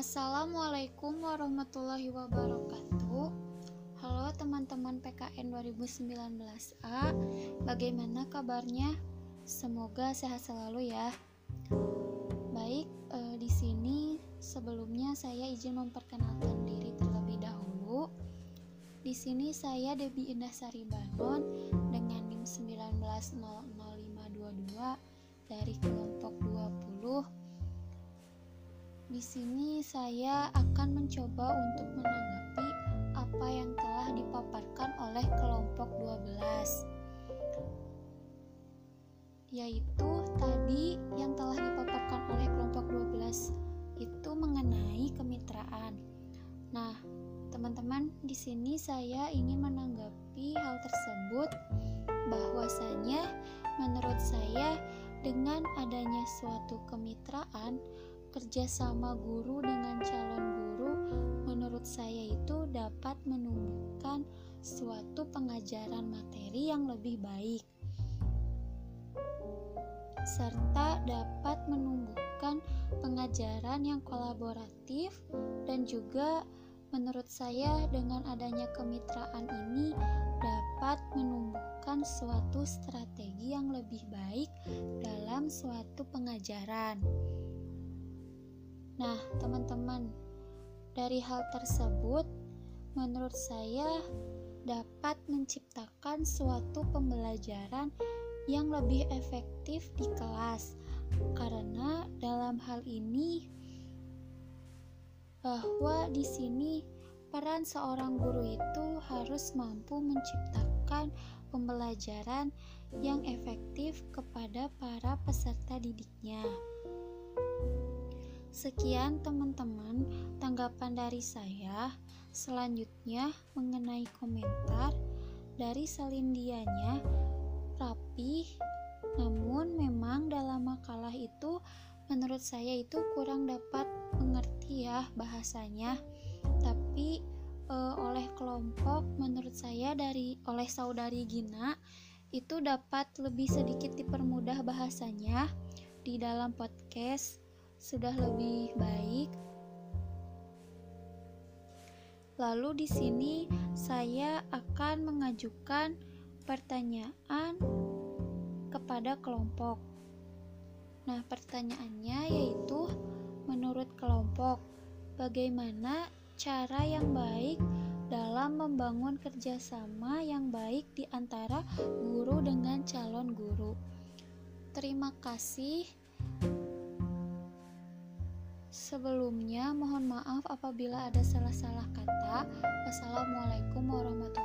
Assalamualaikum warahmatullahi wabarakatuh. Halo teman-teman PKN 2019A, bagaimana kabarnya? Semoga sehat selalu ya. Baik, eh, di sini sebelumnya saya izin memperkenalkan diri terlebih dahulu. Di sini saya Debi Indah Sari Banon dengan NIM 1900522 dari kelompok 20 di sini saya akan mencoba untuk menanggapi apa yang telah dipaparkan oleh kelompok 12 yaitu tadi yang telah dipaparkan oleh kelompok 12 itu mengenai kemitraan. Nah, teman-teman, di sini saya ingin menanggapi hal tersebut bahwasanya menurut saya dengan adanya suatu kemitraan kerjasama guru dengan calon guru menurut saya itu dapat menumbuhkan suatu pengajaran materi yang lebih baik serta dapat menumbuhkan pengajaran yang kolaboratif dan juga menurut saya dengan adanya kemitraan ini dapat menumbuhkan suatu strategi yang lebih baik dalam suatu pengajaran. Nah, teman-teman, dari hal tersebut, menurut saya dapat menciptakan suatu pembelajaran yang lebih efektif di kelas, karena dalam hal ini bahwa di sini peran seorang guru itu harus mampu menciptakan pembelajaran yang efektif kepada para peserta didiknya. Sekian teman-teman tanggapan dari saya. Selanjutnya mengenai komentar dari Selindianya rapi namun memang dalam makalah itu menurut saya itu kurang dapat mengerti ya bahasanya. Tapi e, oleh kelompok menurut saya dari oleh saudari Gina itu dapat lebih sedikit dipermudah bahasanya di dalam podcast sudah lebih baik. Lalu di sini saya akan mengajukan pertanyaan kepada kelompok. Nah, pertanyaannya yaitu menurut kelompok, bagaimana cara yang baik dalam membangun kerjasama yang baik di antara guru dengan calon guru. Terima kasih. Sebelumnya, mohon maaf apabila ada salah-salah kata. Wassalamualaikum warahmatullahi wabarakatuh.